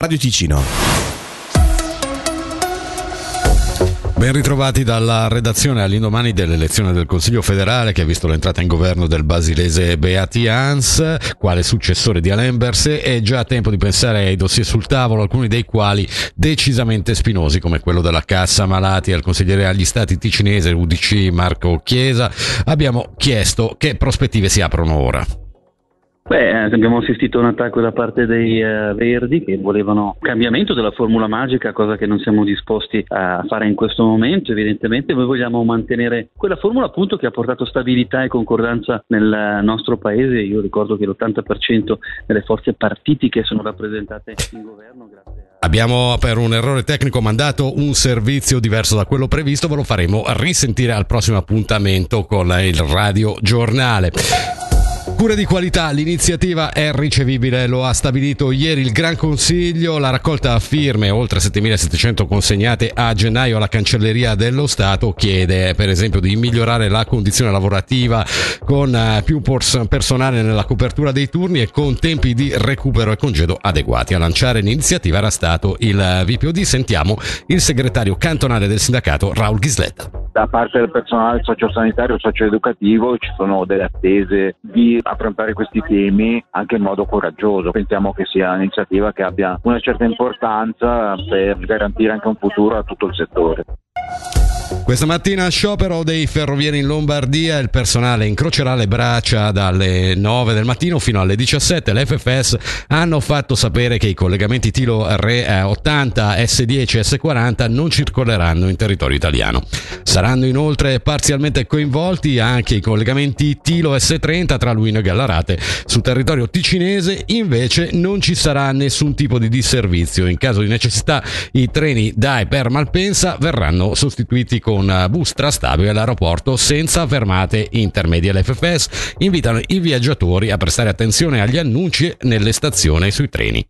Radio Ticino. Ben ritrovati dalla redazione all'indomani dell'elezione del Consiglio federale che ha visto l'entrata in governo del basilese Beati Hans, quale successore di Alain Berset. È già tempo di pensare ai dossier sul tavolo, alcuni dei quali decisamente spinosi, come quello della Cassa Malati al consigliere agli stati ticinese UDC Marco Chiesa. Abbiamo chiesto che prospettive si aprono ora. Beh, eh, abbiamo assistito a un attacco da parte dei uh, Verdi che volevano cambiamento della formula magica, cosa che non siamo disposti a fare in questo momento. Evidentemente noi vogliamo mantenere quella formula appunto che ha portato stabilità e concordanza nel nostro paese. Io ricordo che l'80% delle forze partitiche sono rappresentate in governo grazie a... Abbiamo per un errore tecnico mandato un servizio diverso da quello previsto, ve lo faremo risentire al prossimo appuntamento con il Radio Giornale. Cura di qualità, l'iniziativa è ricevibile, lo ha stabilito ieri il Gran Consiglio, la raccolta firme, oltre 7.700 consegnate a gennaio alla Cancelleria dello Stato, chiede per esempio di migliorare la condizione lavorativa con eh, più personale nella copertura dei turni e con tempi di recupero e congedo adeguati. A lanciare l'iniziativa era stato il VPOD, sentiamo il segretario cantonale del sindacato Raul Ghisletta. Da parte del personale sociosanitario e socioeducativo ci sono delle attese di affrontare questi temi anche in modo coraggioso. Pensiamo che sia un'iniziativa che abbia una certa importanza per garantire anche un futuro a tutto il settore. Questa mattina sciopero dei ferrovieri in Lombardia, il personale incrocerà le braccia dalle 9 del mattino fino alle 17. L'FFS hanno fatto sapere che i collegamenti Tilo R80, S10 e S40 non circoleranno in territorio italiano. Saranno inoltre parzialmente coinvolti anche i collegamenti Tilo S30 tra Luino e Gallarate. Su territorio ticinese invece non ci sarà nessun tipo di disservizio. In caso di necessità i treni da e per Malpensa verranno sostituiti con con bus trastabile all'aeroporto senza fermate intermedie. L'FFS invitano i viaggiatori a prestare attenzione agli annunci nelle stazioni e sui treni.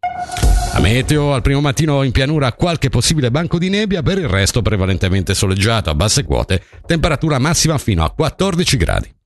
A meteo, al primo mattino in pianura qualche possibile banco di nebbia, per il resto prevalentemente soleggiato a basse quote, temperatura massima fino a 14 gradi.